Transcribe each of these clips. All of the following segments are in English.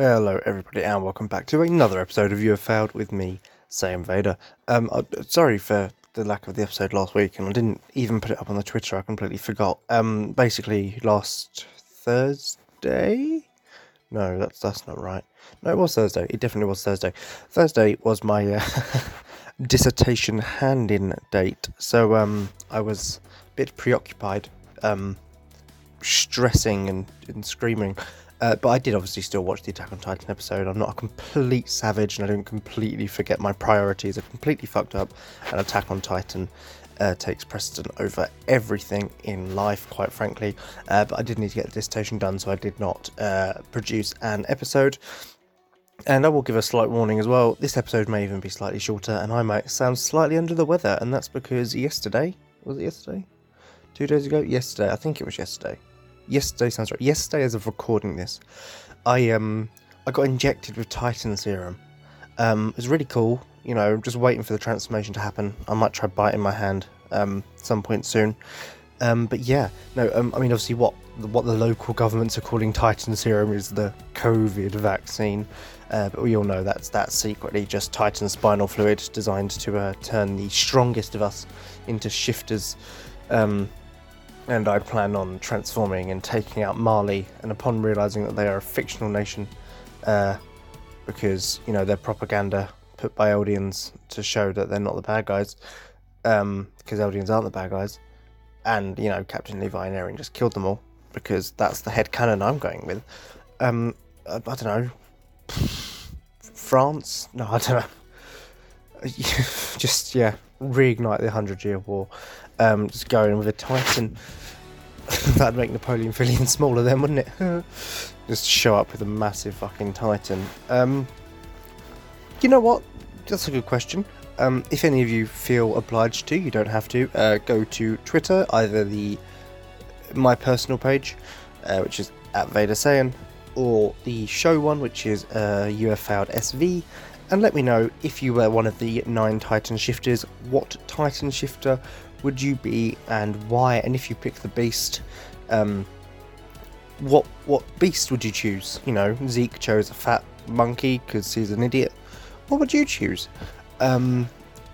Hello, everybody, and welcome back to another episode of You Have Failed with me, Sam Vader. Um, uh, sorry for the lack of the episode last week, and I didn't even put it up on the Twitter. I completely forgot. Um, basically, last Thursday. No, that's that's not right. No, it was Thursday. It definitely was Thursday. Thursday was my uh, dissertation hand-in date, so um, I was a bit preoccupied, um, stressing and, and screaming. Uh, but I did obviously still watch the Attack on Titan episode. I'm not a complete savage, and I don't completely forget my priorities. I completely fucked up, and Attack on Titan uh, takes precedent over everything in life, quite frankly. Uh, but I did need to get the dissertation done, so I did not uh, produce an episode. And I will give a slight warning as well. This episode may even be slightly shorter, and I might sound slightly under the weather, and that's because yesterday was it yesterday? Two days ago? Yesterday, I think it was yesterday yesterday sounds right. Yesterday, as of recording this, I um I got injected with Titan serum. Um, it was really cool. You know, just waiting for the transformation to happen. I might try biting my hand um some point soon. Um, but yeah, no. Um, I mean, obviously, what what the local governments are calling Titan serum is the COVID vaccine. Uh, but we all know that's that's secretly just Titan spinal fluid designed to uh, turn the strongest of us into shifters. Um, and I plan on transforming and taking out Marley. And upon realizing that they are a fictional nation, uh, because you know their propaganda put by Eldians to show that they're not the bad guys, um, because Eldians aren't the bad guys, and you know Captain Levi and Eren just killed them all because that's the head canon I'm going with. Um, I, I don't know. France? No, I don't know. just yeah, reignite the Hundred Year War. Um, just going with a Titan. That'd make Napoleon feel even smaller then, wouldn't it? just show up with a massive fucking Titan. Um, you know what? That's a good question. Um, if any of you feel obliged to, you don't have to. Uh, go to Twitter, either the my personal page, uh, which is at Vader Saiyan, or the show one, which is uh, UFOud SV, and let me know if you were one of the nine Titan shifters, what Titan shifter would you be and why? And if you pick the beast, um, what what beast would you choose? You know, Zeke chose a fat monkey because he's an idiot. What would you choose? Um,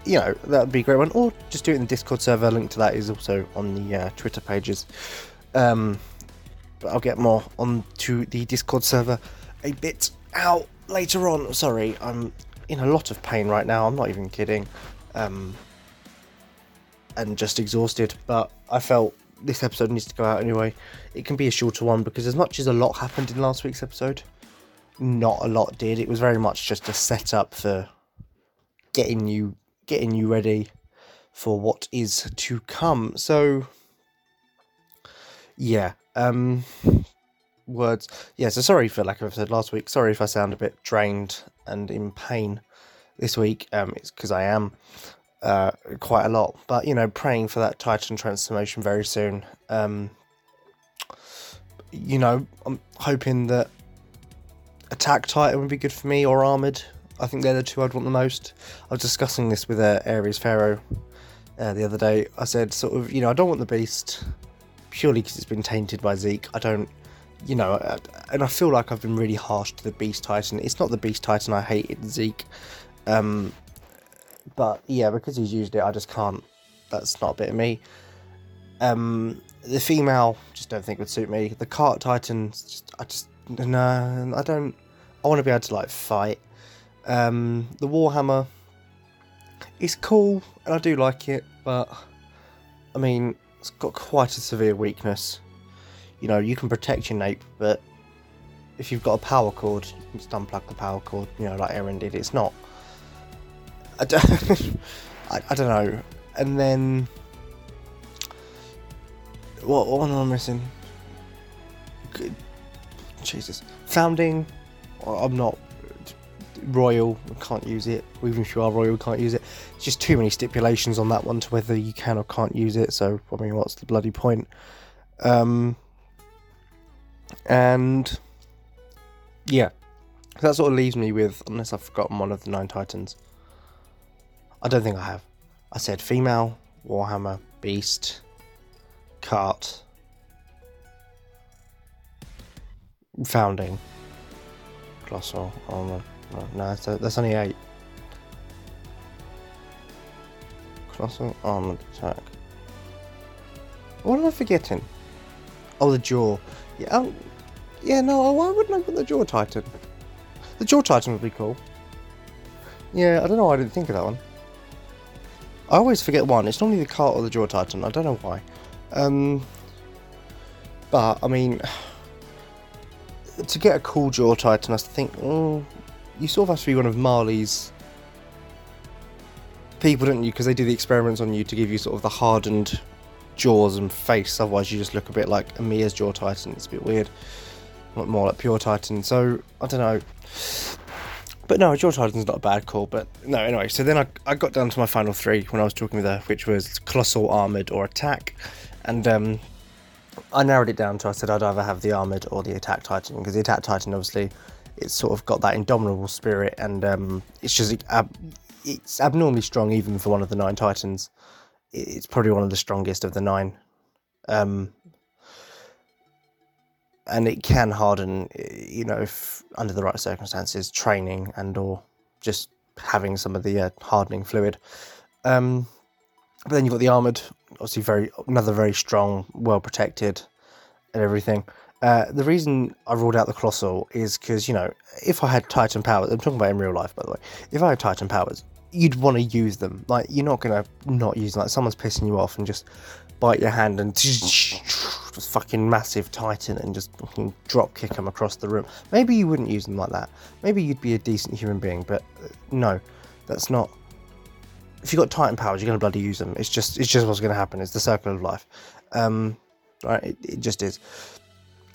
you know, that would be a great one. Or just do it in the Discord server. Link to that is also on the uh, Twitter pages. Um, but I'll get more onto the Discord server a bit out later on. Sorry, I'm in a lot of pain right now. I'm not even kidding. Um, and just exhausted. But I felt this episode needs to go out anyway. It can be a shorter one because as much as a lot happened in last week's episode, not a lot did. It was very much just a setup for getting you getting you ready for what is to come. So yeah, um words. Yeah, so sorry for lack of episode last week. Sorry if I sound a bit drained and in pain this week. Um it's because I am uh, quite a lot. But you know, praying for that Titan transformation very soon. Um, you know, I'm hoping that Attack Titan would be good for me or Armored. I think they're the two I'd want the most. I was discussing this with uh, Aries Pharaoh uh, the other day. I said, sort of, you know, I don't want the Beast purely because it's been tainted by Zeke. I don't, you know, uh, and I feel like I've been really harsh to the Beast Titan. It's not the Beast Titan I hated, Zeke. Um, but yeah, because he's used it, I just can't. That's not a bit of me. Um, the female just don't think would suit me. The cart titans, just, I just no, I don't. I want to be able to like fight. Um, the warhammer is cool and I do like it, but I mean it's got quite a severe weakness. You know, you can protect your nape, but if you've got a power cord, you can just unplug the power cord. You know, like Eren did. It's not I don't, I, I don't know. And then what, what am I missing? Good. Jesus, founding. I'm not royal. Can't use it. Even if you are royal, can't use it. It's just too many stipulations on that one to whether you can or can't use it. So I mean, what's the bloody point? Um, and yeah, that sort of leaves me with, unless I've forgotten one of the nine titans. I don't think I have. I said female, Warhammer, Beast, Cart. founding. Colossal armor. No, no that's, that's only eight. Colossal armored attack. What am I forgetting? Oh, the jaw. Yeah, um, yeah. No, why wouldn't I put the jaw titan? The jaw titan would be cool. Yeah, I don't know why I didn't think of that one. I always forget one. It's normally the cart or the jaw titan. I don't know why. Um, but I mean, to get a cool jaw titan, I think mm, you sort of have to be one of Marley's people, don't you? Because they do the experiments on you to give you sort of the hardened jaws and face. Otherwise, you just look a bit like Ymir's jaw titan. It's a bit weird. More like pure titan. So I don't know. But no, Jaw Titan's not a bad call. But no, anyway. So then I, I got down to my final three when I was talking with her, which was Colossal, Armored, or Attack. And um, I narrowed it down to I said I'd either have the Armored or the Attack Titan because the Attack Titan obviously it's sort of got that indomitable spirit and um, it's just ab- it's abnormally strong even for one of the nine Titans. It's probably one of the strongest of the nine. Um, and it can harden, you know, if under the right circumstances, training and or just having some of the uh, hardening fluid. Um, but then you've got the armored, obviously very another very strong, well protected, and everything. Uh, the reason I ruled out the colossal is because you know if I had Titan powers, I'm talking about in real life by the way. If I had Titan powers, you'd want to use them. Like you're not gonna not use them. Like someone's pissing you off and just bite your hand and just fucking massive titan and just fucking drop kick them across the room. Maybe you wouldn't use them like that. Maybe you'd be a decent human being, but uh, no, that's not. If you've got titan powers, you're gonna bloody use them. It's just it's just what's gonna happen. It's the circle of life. Um, right? It, it just is.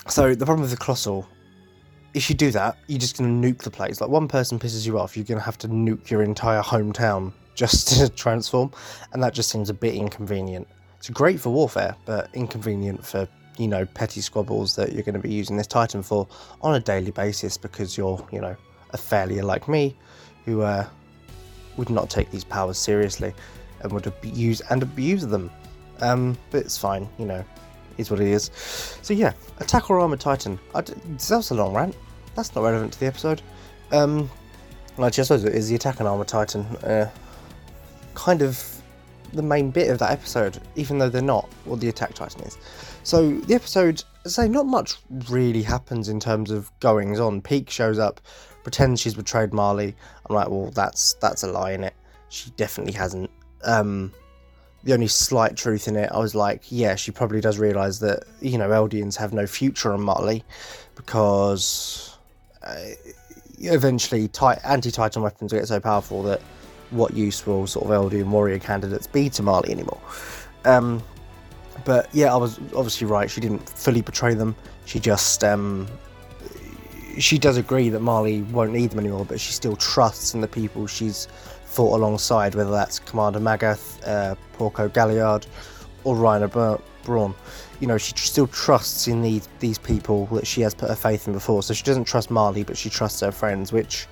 So the problem with the colossal if you do that, you're just going to nuke the place. Like one person pisses you off, you're going to have to nuke your entire hometown just to transform, and that just seems a bit inconvenient. It's great for warfare, but inconvenient for you know petty squabbles that you're going to be using this Titan for on a daily basis because you're you know a failure like me, who uh, would not take these powers seriously and would abuse and abuse them. Um, but it's fine, you know, is what it is. So yeah, attack or armor Titan. I d- that was a long rant. That's not relevant to the episode. Um, actually, I suppose it is the attack and armor Titan. Uh, kind of the main bit of that episode, even though they're not what the Attack Titan is. So the episode, say, not much really happens in terms of goings on. Pieck shows up, pretends she's betrayed Marley. I'm like, well, that's that's a lie in it. She definitely hasn't. Um, the only slight truth in it, I was like, yeah, she probably does realise that you know Eldians have no future on Marley because uh, eventually anti-Titan weapons get so powerful that what use will sort of Eldian warrior candidates be to Marley anymore. Um, but yeah, I was obviously right. She didn't fully betray them. She just um, she does agree that Marley won't need them anymore, but she still trusts in the people she's fought alongside, whether that's Commander Magath, uh, Porco Galliard, or Reiner Braun. You know, she still trusts in these these people that she has put her faith in before. So she doesn't trust Marley, but she trusts her friends, which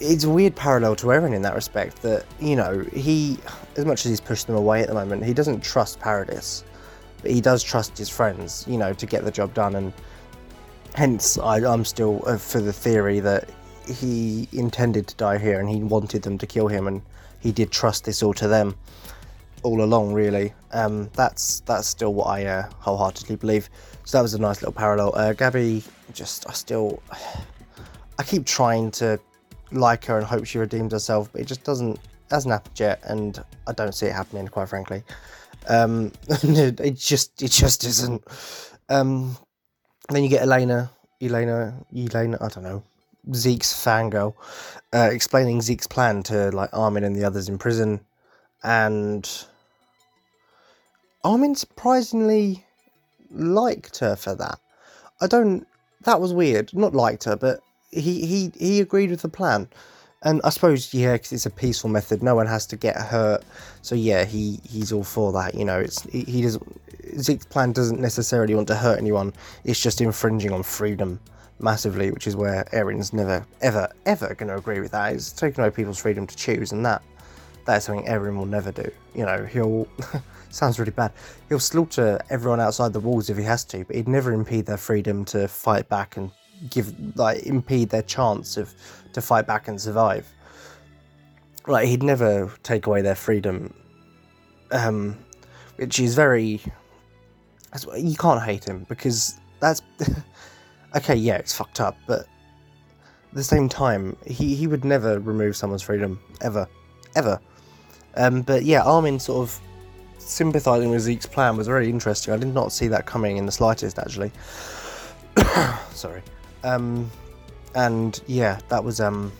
it's a weird parallel to Eren in that respect that you know he as much as he's pushed them away at the moment he doesn't trust Paradis but he does trust his friends you know to get the job done and hence I, am still uh, for the theory that he intended to die here and he wanted them to kill him and he did trust this all to them all along really um, that's that's still what I uh, wholeheartedly believe so that was a nice little parallel uh, Gabi just I still I keep trying to like her and hope she redeems herself, but it just doesn't hasn't happened yet, and I don't see it happening, quite frankly. Um, it just it just isn't. Um, then you get Elena, Elena, Elena, I don't know, Zeke's fangirl, uh, explaining Zeke's plan to like Armin and the others in prison, and Armin surprisingly liked her for that. I don't. That was weird. Not liked her, but he he he agreed with the plan, and I suppose yeah, because it's a peaceful method. No one has to get hurt, so yeah, he he's all for that. You know, it's he, he doesn't. Zeke's plan doesn't necessarily want to hurt anyone. It's just infringing on freedom massively, which is where Eren's never ever ever going to agree with that. It's taking away people's freedom to choose, and that that is something Eren will never do. You know, he'll sounds really bad. He'll slaughter everyone outside the walls if he has to, but he'd never impede their freedom to fight back and give like impede their chance of to fight back and survive. Like he'd never take away their freedom, um, which is very. You can't hate him because that's okay. Yeah, it's fucked up, but at the same time, he he would never remove someone's freedom ever, ever. Um, but yeah, Armin sort of sympathising with Zeke's plan was very interesting. I did not see that coming in the slightest, actually. Sorry. Um, and yeah, that was um,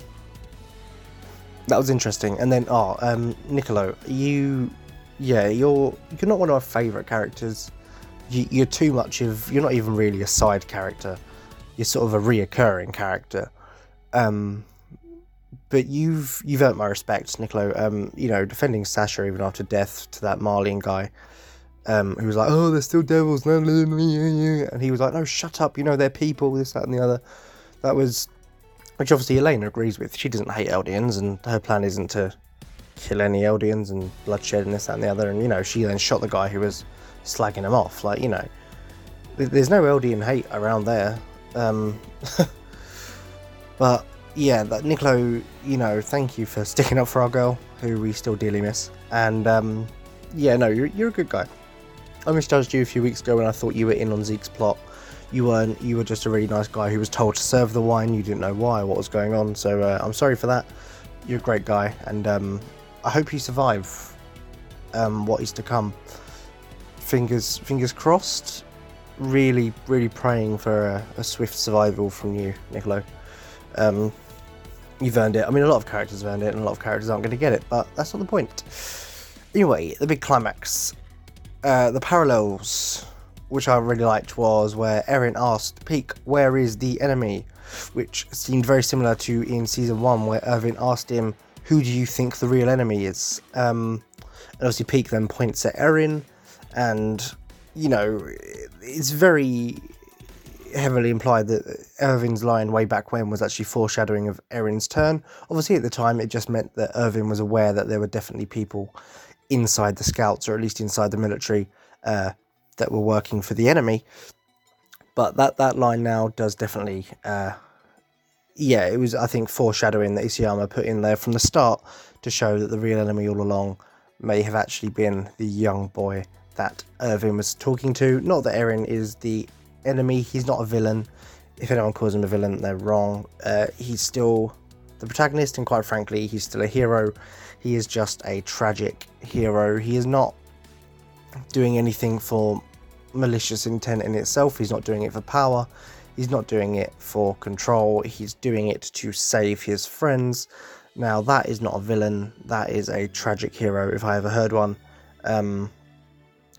that was interesting. And then, oh, um, Niccolo, you, yeah, you're you're not one of my favourite characters. You, you're too much of. You're not even really a side character. You're sort of a reoccurring character. Um, but you've you've earned my respect, Niccolo. Um, you know, defending Sasha even after death to that Marleyan guy, um, who was like, "Oh, they're still devils," and he was like, "No, shut up. You know, they're people. This, that, and the other." That was, which obviously Elena agrees with. She doesn't hate Eldians, and her plan isn't to kill any Eldians and bloodshed and this, that, and the other. And you know, she then shot the guy who was slagging him off. Like, you know, there's no Eldian hate around there. Um, but yeah, that Niccolo, you know, thank you for sticking up for our girl, who we still dearly miss. And um, yeah, no, you're, you're a good guy. I misjudged you a few weeks ago when I thought you were in on Zeke's plot. You weren't. You were just a really nice guy who was told to serve the wine. You didn't know why, what was going on. So uh, I'm sorry for that. You're a great guy, and um, I hope you survive um, what is to come. Fingers, fingers crossed. Really, really praying for a, a swift survival from you, Niccolo. Um, you've earned it. I mean, a lot of characters have earned it, and a lot of characters aren't going to get it, but that's not the point. Anyway, the big climax. Uh, the parallels, which I really liked, was where Eren asked Pieck, Where is the enemy? Which seemed very similar to in season one, where Erwin asked him, Who do you think the real enemy is? Um, and obviously, Pieck then points at Eren, and, you know, it's very heavily implied that Erwin's line way back when was actually foreshadowing of Eren's turn. Obviously, at the time, it just meant that Erwin was aware that there were definitely people inside the scouts, or at least inside the military, uh, that were working for the enemy. But that that line now does definitely, uh, yeah, it was I think foreshadowing that Isayama put in there from the start to show that the real enemy all along may have actually been the young boy that Erwin was talking to. Not that Eren is the enemy. He's not a villain. If anyone calls him a villain, they're wrong. Uh, he's still the protagonist, and quite frankly, he's still a hero. He is just a tragic hero. He is not doing anything for malicious intent in itself. He's not doing it for power. He's not doing it for control. He's doing it to save his friends. Now, that is not a villain. That is a tragic hero, if I ever heard one. Um,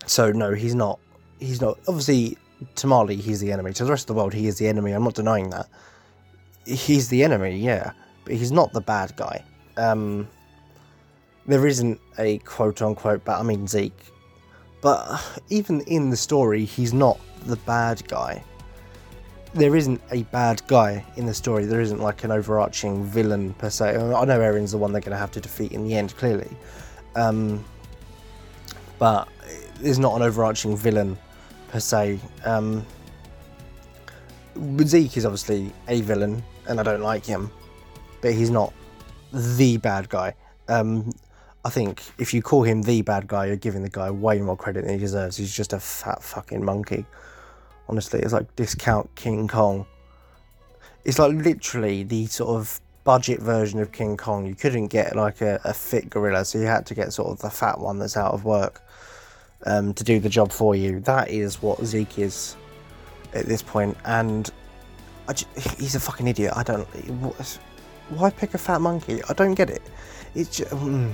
so, no, he's not. He's not. Obviously, to Marley, he's the enemy. To the rest of the world, he is the enemy. I'm not denying that. He's the enemy, yeah, but he's not the bad guy. Um, there isn't a quote unquote, but I mean Zeke. But even in the story, he's not the bad guy. There isn't a bad guy in the story. There isn't like an overarching villain per se. I know Eren's the one they're going to have to defeat in the end, clearly. Um, but there's not an overarching villain per se. Um, Zeke is obviously a villain, and I don't like him, but he's not the bad guy. Um, I think if you call him the bad guy, you're giving the guy way more credit than he deserves. He's just a fat fucking monkey. Honestly, it's like discount King Kong. It's like literally the sort of budget version of King Kong. You couldn't get like a, a fit gorilla, so you had to get sort of the fat one that's out of work um, to do the job for you. That is what Zeke is at this point, and just, he's a fucking idiot. I don't. Why pick a fat monkey? I don't get it. It's just, mm,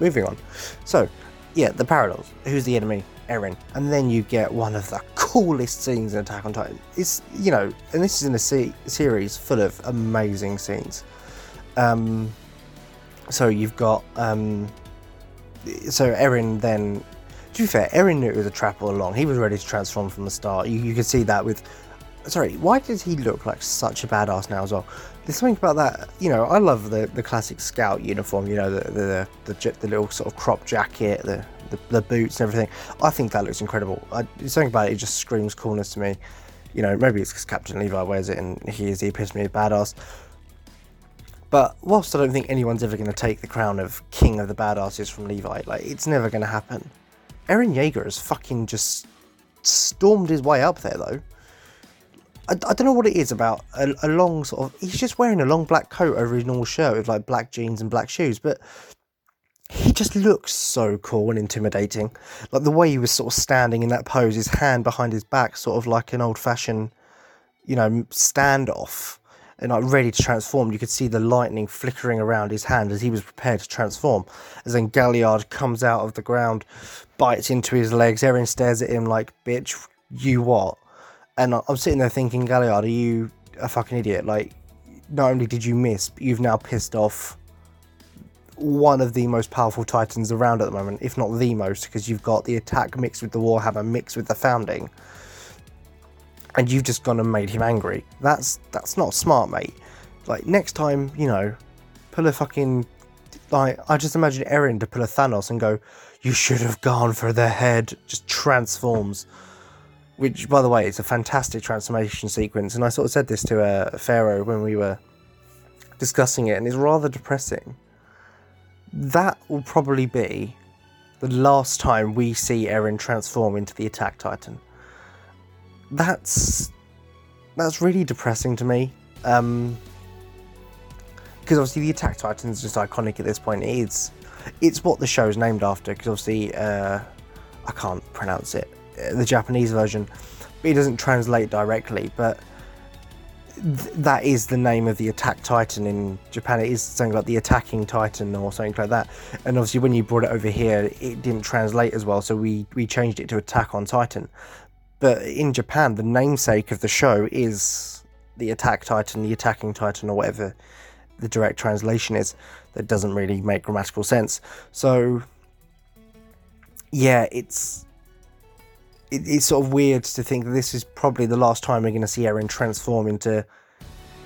moving on. So, yeah, the parallels. Who's the enemy? Eren, and then you get one of the coolest scenes in Attack on Titan. It's you know, and this is in a se- series full of amazing scenes. Um, so you've got um, so Eren then to be fair, Eren knew it was a trap all along. He was ready to transform from the start. You, you could see that with. Sorry, why does he look like such a badass now as well? There's something about that. You know, I love the, the classic scout uniform. You know, the the, the the, the little sort of crop jacket, the the, the boots and everything. I think that looks incredible. I, something about it, it just screams coolness to me. You know, maybe it's because Captain Levi wears it and he is the epitome of badass. But whilst I don't think anyone's ever going to take the crown of king of the badasses from Levi, like it's never going to happen. Eren Yeager has fucking just stormed his way up there though. I, I don't know what it is about a, a, long sort of. He's just wearing a long black coat over his normal shirt with like black jeans and black shoes, but he just looks so cool and intimidating. Like the way he was sort of standing in that pose, his hand behind his back, sort of like an old fashioned, you know, standoff and like ready to transform. You could see the lightning flickering around his hand as he was prepared to transform. As then Galliard comes out of the ground, bites into his legs. Eren stares at him like, "Bitch, you what?" And I'm sitting there thinking, Galliard, are you a fucking idiot? Like, not only did you miss, but you've now pissed off one of the most powerful titans around at the moment, if not the most, because you've got the attack mixed with the warhammer mixed with the founding, and you've just gone and made him angry. That's that's not smart, mate. Like next time, you know, pull a fucking like I just imagine Eren to pull a Thanos and go, "You should have gone for the head." Just transforms. Which by the way is a fantastic transformation sequence. And i sort of said this to uh, pharaoh when we were discussing it and it's rather depressing. That will probably be the last time we see Eren transform into the attack titan. That's that's really depressing to me um because obviously the attack titan is just iconic at this point. It's it's what the show is named after because obviously uh i can't pronounce it the Japanese version. It doesn't translate directly, but th- that is the name of the attack titan in Japan. It is something like the attacking titan or something like that. And obviously, when you brought it over here, it didn't translate as well, so we we changed it to Attack on Titan. But in Japan, the namesake of the show is the Attack Titan, the Attacking Titan, or whatever the direct translation is. That doesn't really make grammatical sense. So, yeah, it's it, it's sort of weird to think that this is probably the last time we're going to see Eren transform into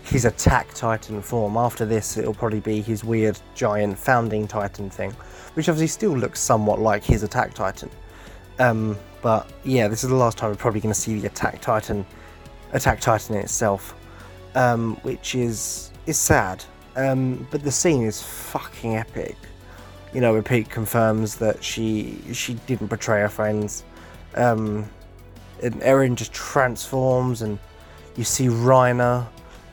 his attack titan form. After this, it'll probably be his weird giant founding titan thing, which obviously still looks somewhat like his attack titan. Um, but yeah, this is the last time we're probably going to see the attack titan, attack titan itself, um, which is is sad. Um, but the scene is fucking epic. You know, Pieck confirms that she she didn't betray her friends um, and Eren just transforms, and you see Reiner.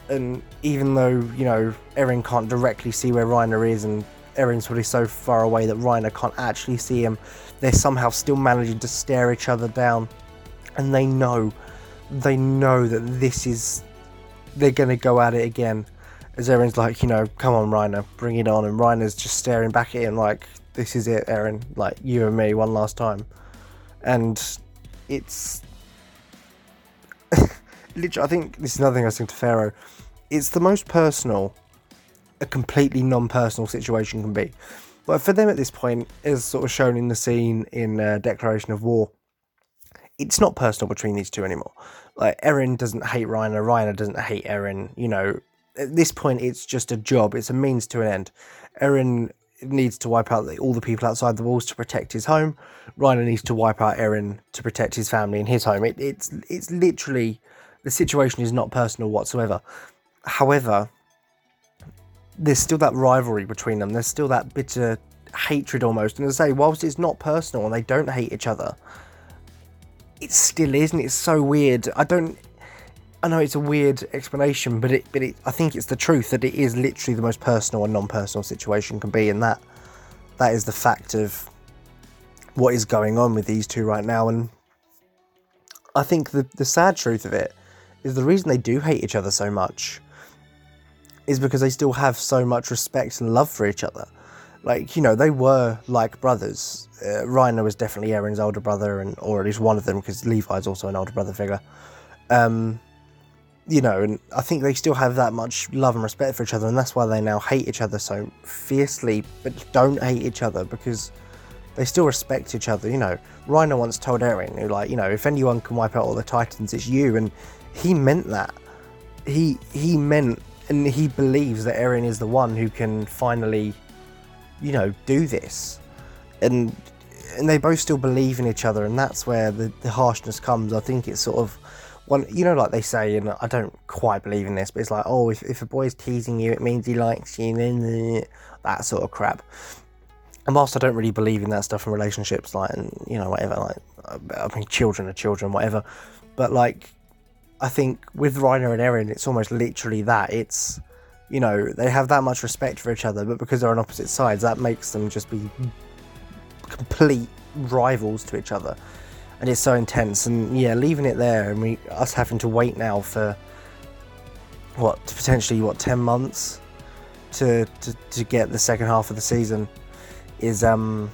And even though you know Eren can't directly see where Reiner is, and Eren's probably so far away that Reiner can't actually see him, they're somehow still managing to stare each other down, and they know, they know that this is, they're gonna go at it again. As Eren's like, you know, come on, Reiner, bring it on, and Reiner's just staring back at him like, this is it, Eren, like you and me, one last time and it's literally. I think this is another thing I was to Pharaoh. It's the most personal a completely non-personal situation can be. But for them at this point, as sort of shown in the scene in uh, Declaration of War, it's not personal between these two anymore. Like Eren doesn't hate Reiner, Reiner doesn't hate Eren. You know, at this point, it's just a job. It's a means to an end. Eren needs to wipe out all the people outside the walls to protect his home. Reiner needs to wipe out Eren to protect his family and his home. It, it's it's literally the situation is not personal whatsoever. However, there's still that rivalry between them. There's still that bitter hatred almost. And as I say, whilst it's not personal and they don't hate each other, it still is, and it's so weird. I don't. I know it's a weird explanation, but it, but it, I think it's the truth that it is literally the most personal and non-personal situation can be, and that that is the fact of what is going on with these two right now. And I think the the sad truth of it is the reason they do hate each other so much is because they still have so much respect and love for each other. Like you know, they were like brothers. Uh, Reiner was definitely Eren's older brother, and or at least one of them, because Levi's also an older brother figure. Um, you know, and I think they still have that much love and respect for each other, and that's why they now hate each other so fiercely, but don't hate each other because they still respect each other. You know, Reiner once told Eren, who like, you know, if anyone can wipe out all the Titans, it's you, and he meant that. He he meant, and he believes that Eren is the one who can finally, you know, do this, and and they both still believe in each other, and that's where the, the harshness comes. I think it's sort of one, you know, like they say, and I don't quite believe in this, but it's like, oh, if, if a boy's teasing you, it means he likes you, then that sort of crap. And whilst I don't really believe in that stuff in relationships, like, and, you know, whatever, like, I mean, children are children, whatever, but like, I think with Reiner and Eren, it's almost literally that. It's, you know, they have that much respect for each other, but because they're on opposite sides, that makes them just be complete rivals to each other. And it's so intense. And yeah, leaving it there and we us having to wait now for what potentially what ten months to to, to get the second half of the season is um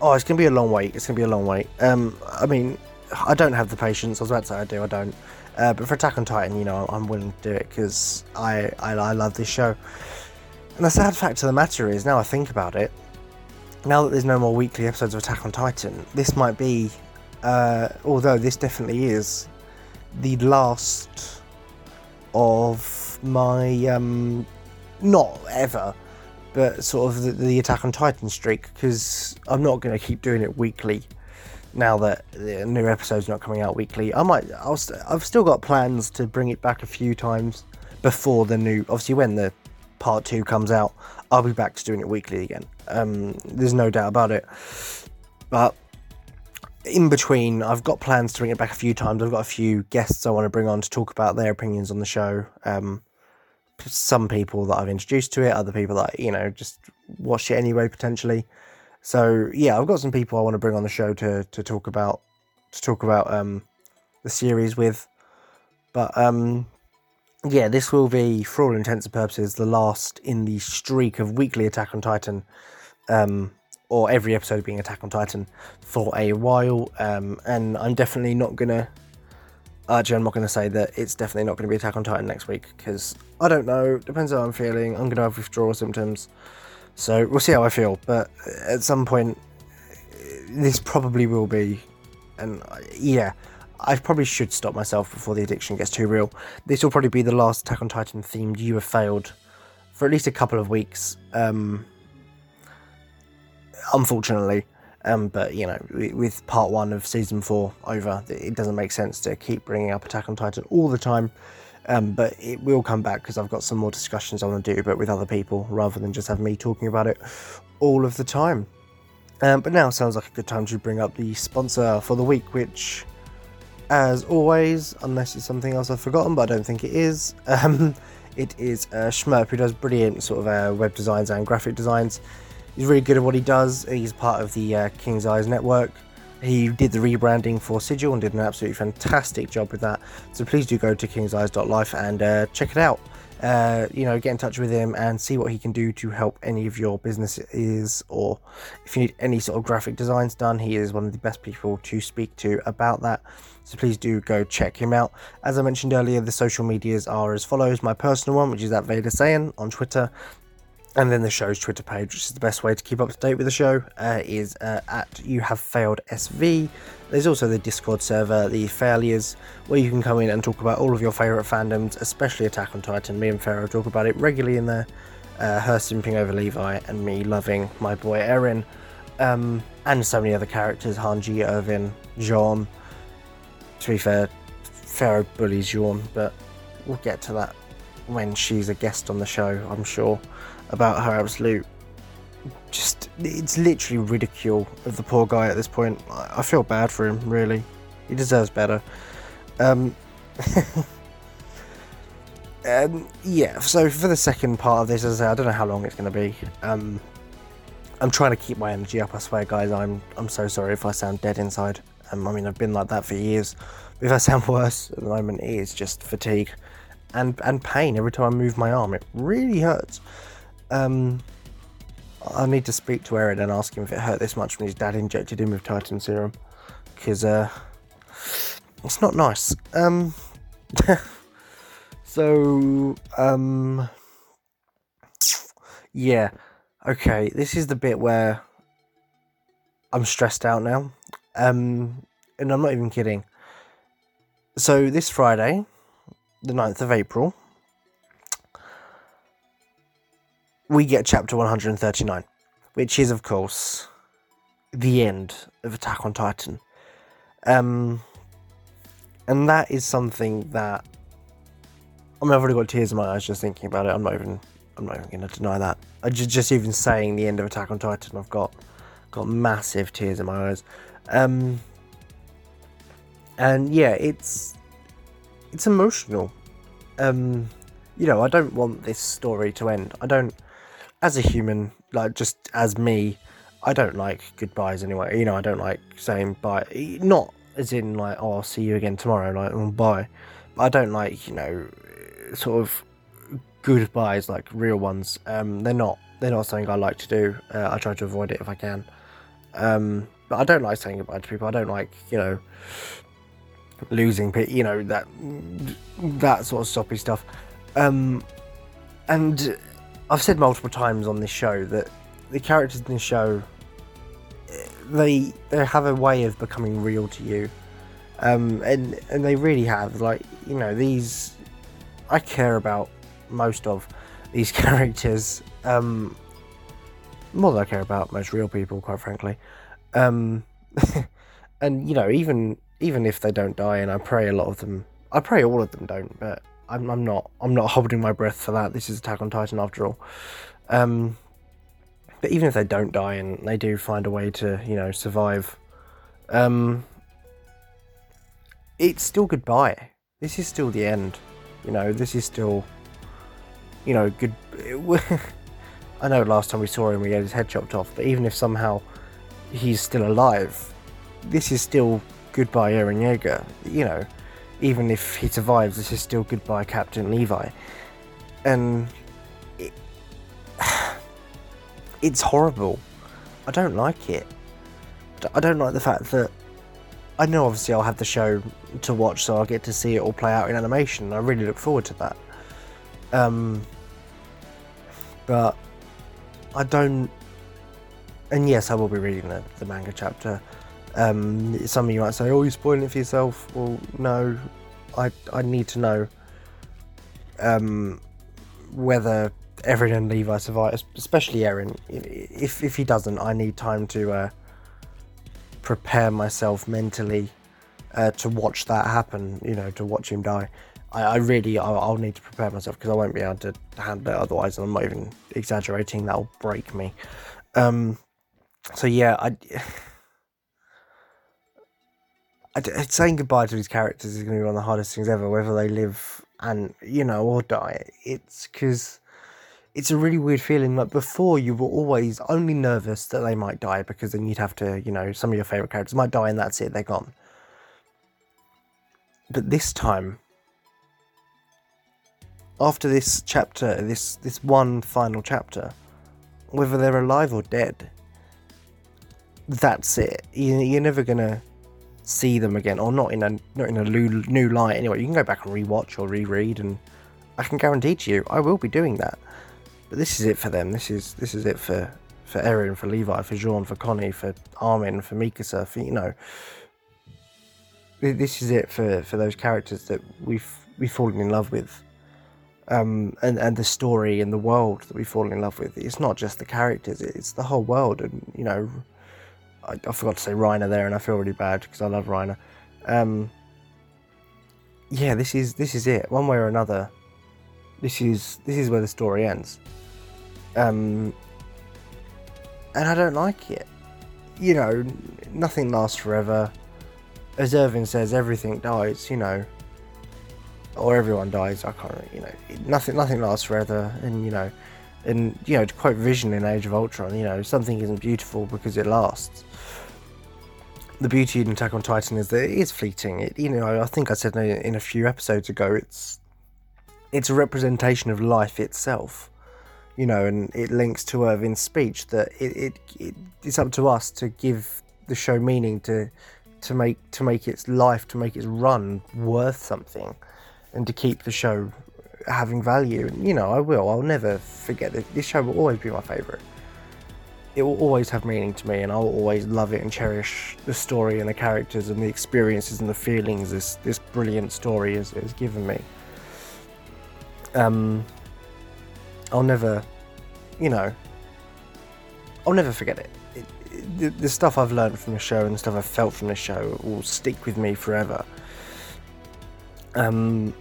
oh it's gonna be a long wait. It's gonna be a long wait. Um I mean I don't have the patience. I was about to say I do. I don't. Uh, but for Attack on Titan, you know, I'm willing to do it because I, I, I love this show. And the sad fact of the matter is, now I think about it, now that there's no more weekly episodes of Attack on Titan, this might be, uh, although this definitely is, the last of my, um, not ever, but sort of the, the Attack on Titan streak, because I'm not going to keep doing it weekly now that the new episode's not coming out weekly. I might, I'll, st- I've still got plans to bring it back a few times before the new, obviously when the part two comes out, I'll be back to doing it weekly again. Um, there's no doubt about it. But in between, I've got plans to bring it back a few times. I've got a few guests I want to bring on to talk about their opinions on the show. Um, some people that I've introduced to it, other people that you know just watch it anyway potentially. So yeah, I've got some people I want to bring on the show to to talk about to talk about um, the series with. But um, yeah, this will be, for all intents and purposes, the last in the streak of weekly Attack on Titan, um, or every episode being Attack on Titan for a while. Um, and I'm definitely not gonna. Actually, I'm not to say that it's definitely not to be Attack on Titan next week because I don't know. Depends how I'm feeling. I'm to have withdrawal symptoms. So we'll see how I feel, but at some point, this probably will be, and yeah, I probably should stop myself before the addiction gets too real. This will probably be the last Attack on Titan themed you have failed for at least a couple of weeks. Um, unfortunately, um, but you know, with part one of season four over, it doesn't make sense to keep bringing up Attack on Titan all the time. Um, but it will come back because I've got some more discussions I want to do, but with other people rather than just have me talking about it all of the time. Um, but now sounds like a good time to bring up the sponsor for the week, which, as always, unless it's something else I've forgotten, but I don't think it is, um, it is uh, Shmurp, who does brilliant sort of uh, web designs and graphic designs. He's really good at what he does. He's part of the uh, King's Eyes network. He did the rebranding for Sigil and did an absolutely fantastic job with that. So please do go to kingseyes.life and uh, check it out. Uh, you know, get in touch with him and see what he can do to help any of your businesses or if you need any sort of graphic designs done, he is one of the best people to speak to about that. So please do go check him out. As I mentioned earlier, the social medias are as follows. My personal one, which is at Vader Saiyan on Twitter, and then the show's Twitter page, which is the best way to keep up to date with the show, uh, is uh, at You Have Failed SV. There's also the Discord server, the Failures, where you can come in and talk about all of your favourite fandoms, especially Attack on Titan. Me and Pharaoh talk about it regularly in there. Uh, her simping over Levi, and me loving my boy Eren, um, and so many other characters Hanji, Erwin, Jean. To be fair, Pharaoh bullies Jean, but we'll get to that when she's a guest on the show, I'm sure about her absolute just it's literally ridicule of the poor guy at this point. I feel bad for him, really. He deserves better. Um, um, yeah, so for the second part of this, as I, say, I don't know how long it's going to be. Um, I'm trying to keep my energy up. I swear, guys. I'm I'm so sorry if I sound dead inside. Um, I mean, I've been like that for years. If I sound worse at the moment, it is just fatigue and and pain every time I move my arm. It really hurts. Um, I need to speak to Eren and ask him if it hurt this much when his dad injected him with Titan serum, because uh, it's not nice. Um, so um, yeah, okay. This is the bit where I'm stressed out now. Um, and I'm not even kidding. So this Friday, the 9th of April, we get chapter 139, which is, of course, the end of Attack on Titan. Um, and that is something that I mean, I've already got tears in my eyes just thinking about it. I'm not even, I'm not even going to deny that. I just, just even saying the end of Attack on Titan, I've got, got massive tears in my eyes. Um, and yeah, it's, it's emotional. Um, you know, I don't want this story to end. I don't, as a human, like just as me, I don't like goodbyes anyway. You know, I don't like saying bye. Not as in like, oh, I'll see you again tomorrow, like, oh, bye. But I don't like, you know, sort of goodbyes, like real ones. Um, they're not, they're not something I like to do. Uh, I try to avoid it if I can. Um, but I don't like saying goodbye to people. I don't like, you know, losing people, you know, that, that sort of soppy stuff. Um, and I've said multiple times on this show that the characters in the show they they have a way of becoming real to you, um, and and they really have. Like you know, these I care about most of these characters um, more than I care about most real people, quite frankly. Um, and you know, even even if they don't die, and I pray a lot of them, I pray all of them don't, but I'm, I'm not I'm not holding my breath for that. This is Attack on Titan after all. Um, but even if they don't die and they do find a way to you know survive, um, it's still goodbye. This is still the end. You know, this is still you know good. I know last time we saw him, we had his head chopped off. But even if somehow he's still alive, this is still goodbye, Eren Yeager. You know even if he survives, this is still goodbye, Captain Levi. And it, it's horrible. I don't like it. I don't like the fact that I know obviously I'll have the show to watch, so I'll get to see it all play out in animation. I really look forward to that. Um, but I don't. And yes, I will be reading the, the manga chapter. Um, some of you might say, "Oh, you're spoiling it for yourself." Well, no, I I need to know um, whether Eren and Levi survive, especially Eren. If if he doesn't, I need time to uh, prepare myself mentally uh, to watch that happen. You know, to watch him die. I, I really, I'll, I'll, need to prepare myself because I won't be able to handle it otherwise. And I'm not even exaggerating. That'll break me. Um, so yeah, I. saying goodbye to these characters is going to be one of the hardest things ever, whether they live and you know or die. It's because it's a really weird feeling. Like before, you were always only nervous that they might die because then you'd have to, you know, some of your favorite characters might die and that's it, they're gone. But this time, after this chapter, this this one final chapter, whether they're alive or dead, that's it. You, you're never gonna see them again, or not in a not in a new, new light. Anyway, you can go back and rewatch or reread, and I can guarantee to you, I will be doing that. But this is it for them. This is this is it for for Eren, for Levi, for Jean, for Connie, for Armin, for Mikasa, for you know. This is it for for those characters that we've we've fallen in love with. Um, and and the story and the world that we've fallen in love with. It's not just the characters; it's the whole world. And you know, I, I, forgot to say Reiner there, and I feel really bad because I love Reiner. Um, yeah, this is this is it. One way or another, this is this is where the story ends. Um, and I don't like it. You know, nothing lasts forever. As Irving says, everything dies. You know, or everyone dies. I can't. You know, nothing nothing lasts forever, and you know. And you know, to quote Vision in Age of Ultron, you know, something isn't beautiful because it lasts the beauty in Attack on Titan is that it is fleeting. It, you know, I think I said in a few episodes ago, it's it's a representation of life itself. You know, and it links to Erwin's speech that it, it, it it's up to us to give the show meaning to to make to make its life to make its run worth something, and to keep the show having value. And you know, I will. I'll never forget that this show will always be my favorite it will always have meaning to me and I'll always love it and cherish the story and the characters and the experiences and the feelings this this brilliant story has, has given me. Um, I'll never, you know, I'll never forget it. it the, the stuff I've learned from the show and the stuff I've felt from the show will stick with me forever. Um,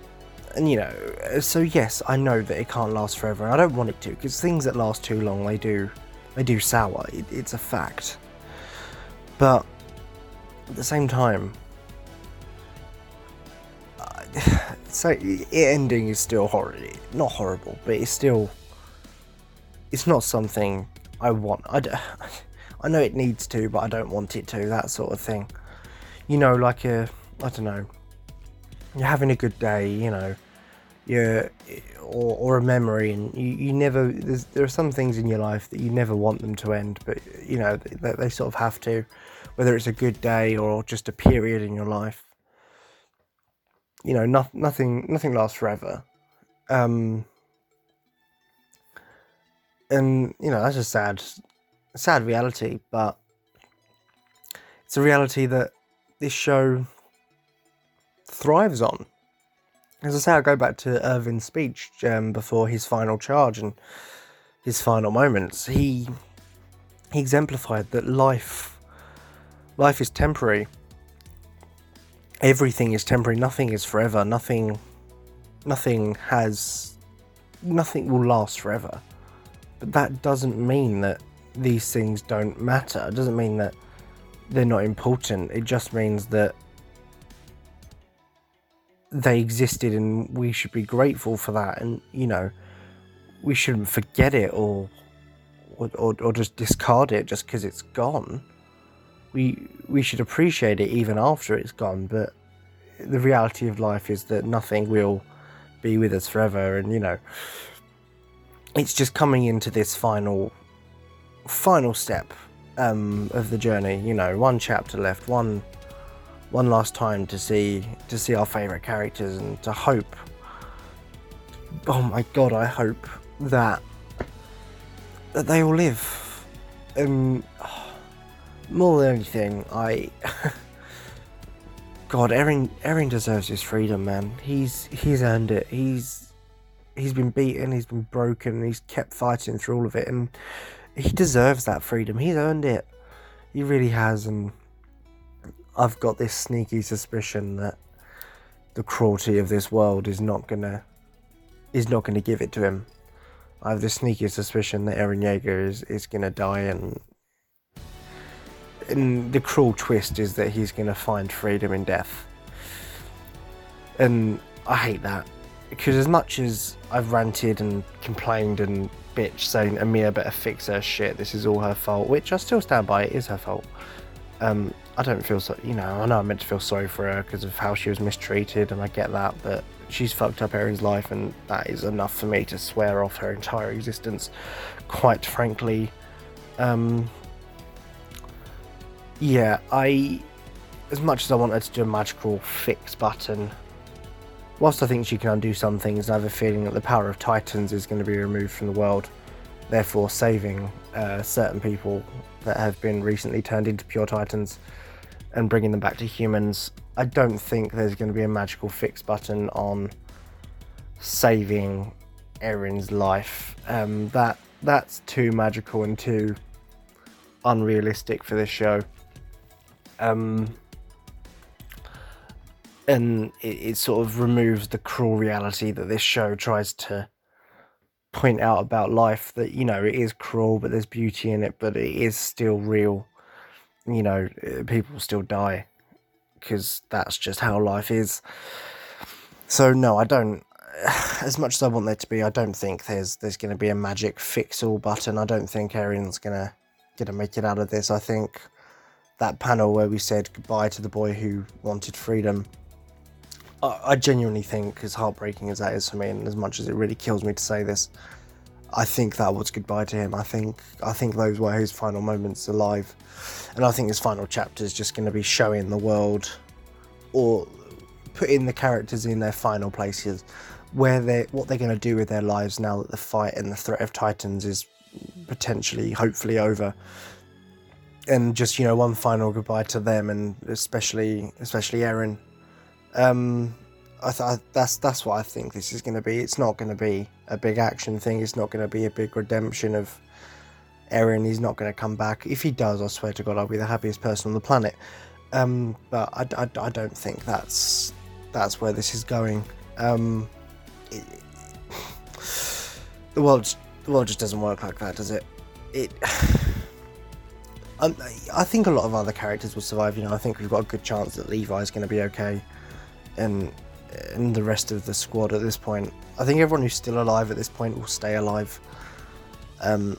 and you know, so yes, I know that it can't last forever, and I don't want it to, because things that last too long, they do, they do sour. It, it's a fact. But at the same time, so it ending is still horrible. Not horrible, but it's still. It's not something I want. I, I know it needs to, but I don't want it to. That sort of thing. You know, like a. I don't know. You're having a good day, you know. You're. Or, or a memory, and you, you never. there are some things in your life that you never want them to end, but, you know, they, they sort of have to. Whether it's a good day or just a period in your life you know, no, nothing nothing lasts forever. Um, and you know that's a sad, sad reality, but it's a reality that this show thrives on. As I say, I go back to Erwin's speech um, before his final charge and his final moments. He he exemplified that life life is temporary. Everything is temporary. Nothing is forever. Nothing nothing has nothing will last forever. But that doesn't mean that these things don't matter. It doesn't mean that they're not important. It just means that they existed and we should be grateful for that and you know we shouldn't forget it or or, or, or just discard it just because it's gone we we should appreciate it even after it's gone. But the reality of life is that nothing will be with us forever, and you know, it's just coming into this final final step um, of the journey. You know, one chapter left, one one last time to see to see our favorite characters and to hope. Oh my god, I hope that that they all live. And more than anything, I. God, Eren, Eren deserves his freedom, man. He's he's earned it. He's he's been beaten, he's been broken, he's kept fighting through all of it, and he deserves that freedom. He's earned it. He really has, and I've got this sneaky suspicion that the cruelty of this world is not gonna is not gonna give it to him. I have this sneaky suspicion that Eren Yeager is, is gonna die and and the cruel twist is that he's to find freedom in death. And I hate that because as much as I've ranted and complained and bitched saying Ymir better fix her shit, this is all her fault, which I still stand by, it is her fault. Um, I don't feel so, you know, I know I'm meant to feel sorry for her because of how she was mistreated, and I get that, but she's fucked up Eren's life, and that is enough for me to swear off her entire existence. Quite frankly, um, yeah, I. As much as I wanted to do a magical fix button, whilst I think she can undo some things, I have a feeling that the power of Titans is going to be removed from the world, therefore saving uh, certain people that have been recently turned into pure Titans and bringing them back to humans. I don't think there's going to be a magical fix button on saving Eren's life. Um, that that's too magical and too unrealistic for this show. Um, and it, it sort of removes the cruel reality that this show tries to point out about life that you know it is cruel but there's beauty in it but it is still real. You know uh, people still die because that's just how life is. So no i don't as much as i want there to be i don't think there's there's going to be a magic fix all button. I don't think to going to make it out of this. I think that panel where we said goodbye to the boy who wanted freedom. I, I genuinely think, as heartbreaking as that is for me, and as much as it really kills me to say this, I think that was goodbye to him. I think I think those were his final moments alive, and I think his final chapter is just going to be showing the world, or putting the characters in their final places, where they what they're going to do with their lives now that the fight and the threat of Titans is potentially, hopefully, over and just you know one final goodbye to them and especially especially Eren. Um, I th- that's that's what I think this is going to be. It's not going to be a big action thing. It's not going to be a big redemption of Eren He's not going to come back. If he does, I swear to God, I'll be the happiest person on the planet. Um, but I, I, I, don't think that's that's where this is going. Um, it, the world the world just doesn't work like that, does it? It. Um, I think a lot of other characters will survive. You know, I think we've got a good chance that Levi's going to be okay, and and the rest of the squad at this point. I think everyone who's still alive at this point will stay alive. Um,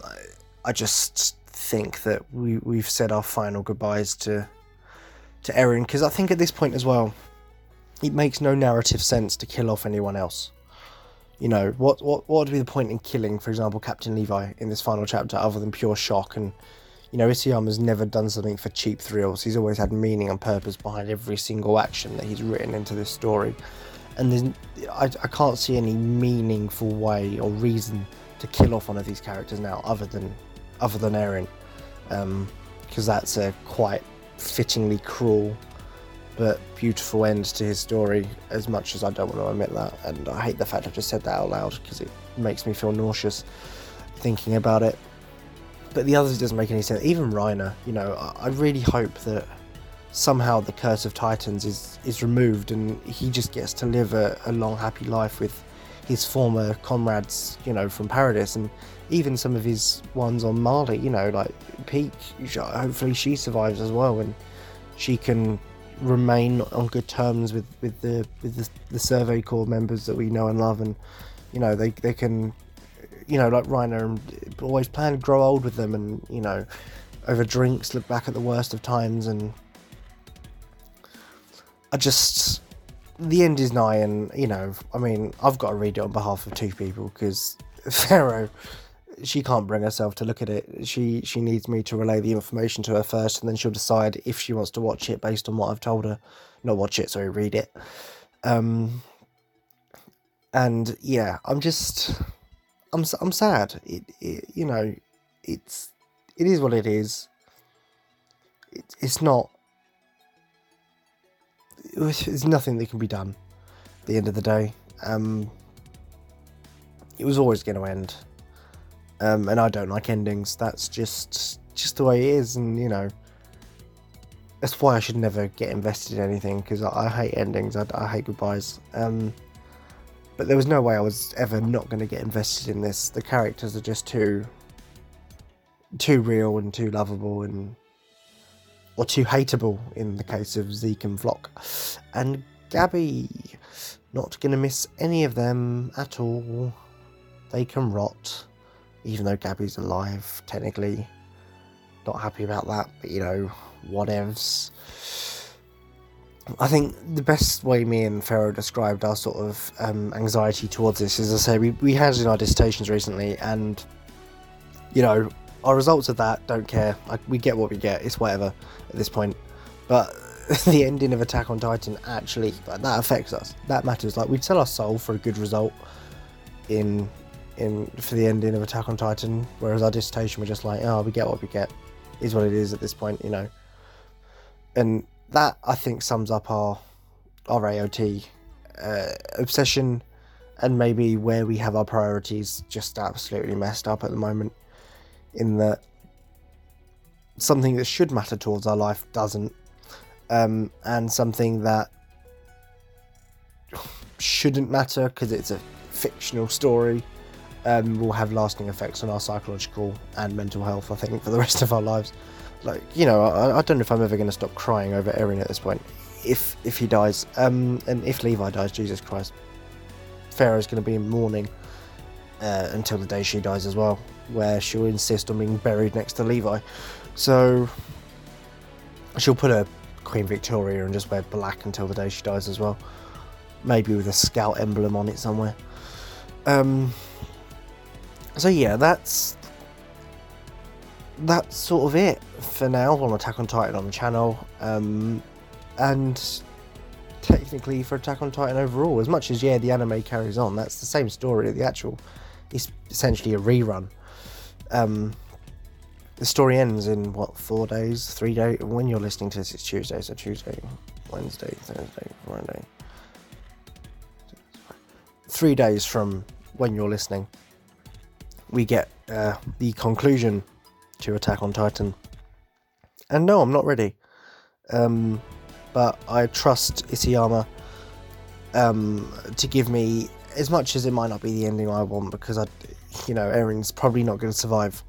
I just think that we we've said our final goodbyes to to Eren because I think at this point as well, it makes no narrative sense to kill off anyone else. You know what what what would be the point in killing, for example, Captain Levi in this final chapter other than pure shock and. You know, Isayama's never done something for cheap thrills. He's always had meaning and purpose behind every single action that he's written into this story. And I, I can't see any meaningful way or reason to kill off one of these characters now, other than other than Eren, because um, that's a quite fittingly cruel but beautiful end to his story. As much as I don't want to admit that, and I hate the fact I've just said that out loud because it makes me feel nauseous thinking about it. But the others doesn't make any sense. Even Reiner, you know, I really hope that somehow the curse of Titans is is removed and he just gets to live a, a long happy life with his former comrades, you know, from Paradis, and even some of his ones on Marley, you know, like Pieck. Hopefully, she survives as well, and she can remain on good terms with, with the with the, the Survey Corps members that we know and love, and you know, they they can, you know, like Reiner, and always plan to grow old with them, and you know, over drinks, look back at the worst of times, and I just the end is nigh, and you know, I mean, I've got to read it on behalf of two people because Pharaoh, she can't bring herself to look at it. She she needs me to relay the information to her first, and then she'll decide if she wants to watch it based on what I've told her. Not watch it, sorry, read it. Um, and yeah, I'm just, I'm I'm sad. It, it you know, it's it is what it is. It, it's not there's nothing that can be done at the end of the day. Um, it was always going to end. Um, and I don't like endings. That's just just the way it is, and you know, that's why I should never get invested in anything because I, I, hate endings. I, I hate goodbyes. Um, but there was no way I was ever not going to get invested in this. The characters are just too too real and too lovable and or too hateable in the case of Zeke and Floch. And Gabi, not going to miss any of them at all. They can rot, even though Gabi's alive, technically. Not happy about that, but you know, whatevs. I think the best way me and Pharaoh described our sort of um, anxiety towards this is, I say, we, we had in our dissertations recently, and you know, our results of that don't care. Like, we get what we get. It's whatever at this point. But the ending of Attack on Titan actually that affects us. That matters. Like we'd sell our soul for a good result in in for the ending of Attack on Titan, whereas our dissertation we're just like, oh, we get what we get. Is what it is at this point, you know. And that I think sums up our our AOT uh, obsession and maybe where we have our priorities just absolutely messed up at the moment in that something that should matter towards our life doesn't, um, and something that shouldn't matter because it's a fictional story um, will have lasting effects on our psychological and mental health. I think for the rest of our lives. Like you know, I, I don't know if I'm ever going to stop crying over Eren at this point. If if he dies, um, and if Levi dies, Jesus Christ, Pharaoh's going to be in mourning uh, until the day she dies as well where she'll insist on being buried next to Levi. So she'll put a Queen Victoria and just wear black until the day she dies as well. Maybe with a scout emblem on it somewhere. Um, so yeah, that's that's sort of it for now on Attack on Titan on the channel. Um, and technically for Attack on Titan overall, as much as yeah the anime carries on, that's the same story. The actual, it's essentially a rerun um, the story ends in what four days, three days. When you're listening to this, it's Tuesday, so Tuesday, Wednesday, Thursday, Friday. Three days from when you're listening, we get uh, the conclusion to Attack on Titan. And no, I'm not ready. Um, but I trust Isayama um, to give me as much as it might not be the ending I want because I, you know, Eren's probably not going to survive.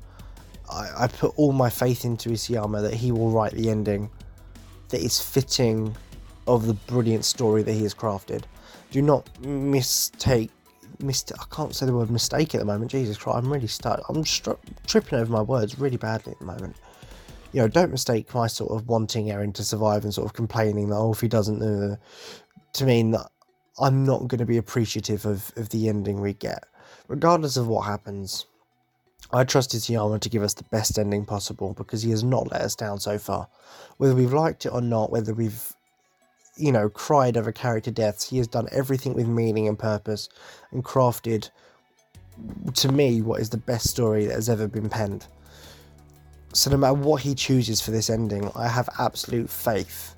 I, I put all my faith into Isayama that he will write the ending that is fitting of the brilliant story that he has crafted. Do not mistake. Mist- I can't say the word mistake at the moment. Jesus Christ, I'm really stuck. I'm tripping over my words really badly at the moment. You know, don't mistake my sort of wanting Eren to survive and sort of complaining that oh, if he doesn't, uh, to mean that I'm not going to be appreciative of, of the ending we get. Regardless of what happens, I trust Isayama to give us the best ending possible because he has not let us down so far. Whether we've liked it or not, whether we've, you know, cried over character deaths, he has done everything with meaning and purpose and crafted, to me, what is the best story that has ever been penned. So, no matter what he chooses for this ending, I have absolute faith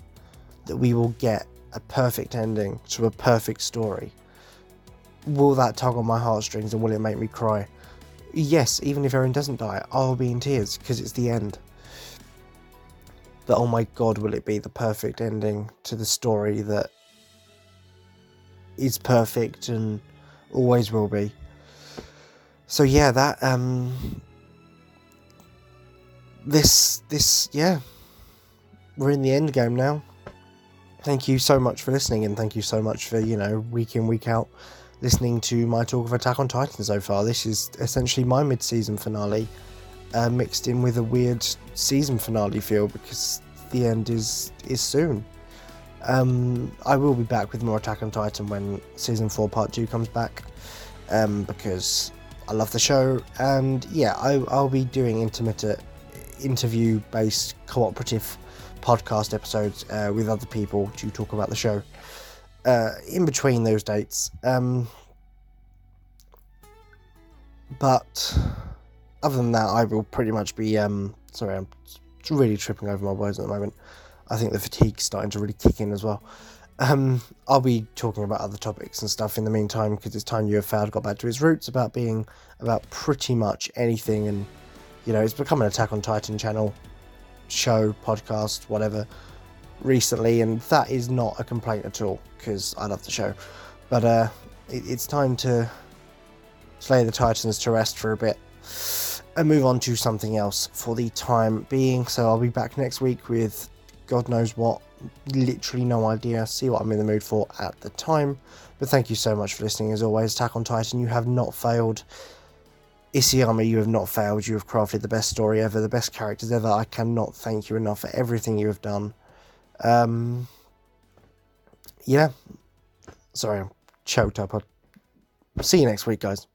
that we will get a perfect ending to a perfect story. Will that tug on my heartstrings and will it make me cry? Yes, even if Eren doesn't die, I'll be in tears because it's the end. But oh my god, will it be the perfect ending to the story that is perfect and always will be. So yeah, that um this this yeah. We're in the end game now thank you so much for listening, and thank you so much for you know week in week out listening to my talk of Attack on Titan so far. This is essentially my mid-season finale, uh, mixed in with a weird season finale feel because the end is is soon. Um, I will be back with more Attack on Titan when season four part two comes back, um, because I love the show, and yeah, I, I'll be doing intermittent interview-based cooperative podcast episodes uh, with other people to talk about the show uh, in between those dates. Um, but other than that, I will pretty much be. Um, sorry, I'm really tripping over my words at the moment. I think the fatigue's starting to really kick in as well. Um, I'll be talking about other topics and stuff in the meantime because it's time UFOud got back to his roots about being about pretty much anything and you know it's become an Attack on Titan channel show, podcast, whatever, recently, and that is not a complaint at all because I love the show. But uh, it, it's time to slay the Titans to rest for a bit and move on to something else for the time being. So I'll be back next week with God knows what, literally no idea. See what I'm in the mood for at the time. But thank you so much for listening. As always, Attack on Titan, you have not failed. Isayama, you have not failed. You have crafted the best story ever, the best characters ever. I cannot thank you enough for everything you have done. Um, yeah. Sorry, I'm choked up. I'll see you next week, guys.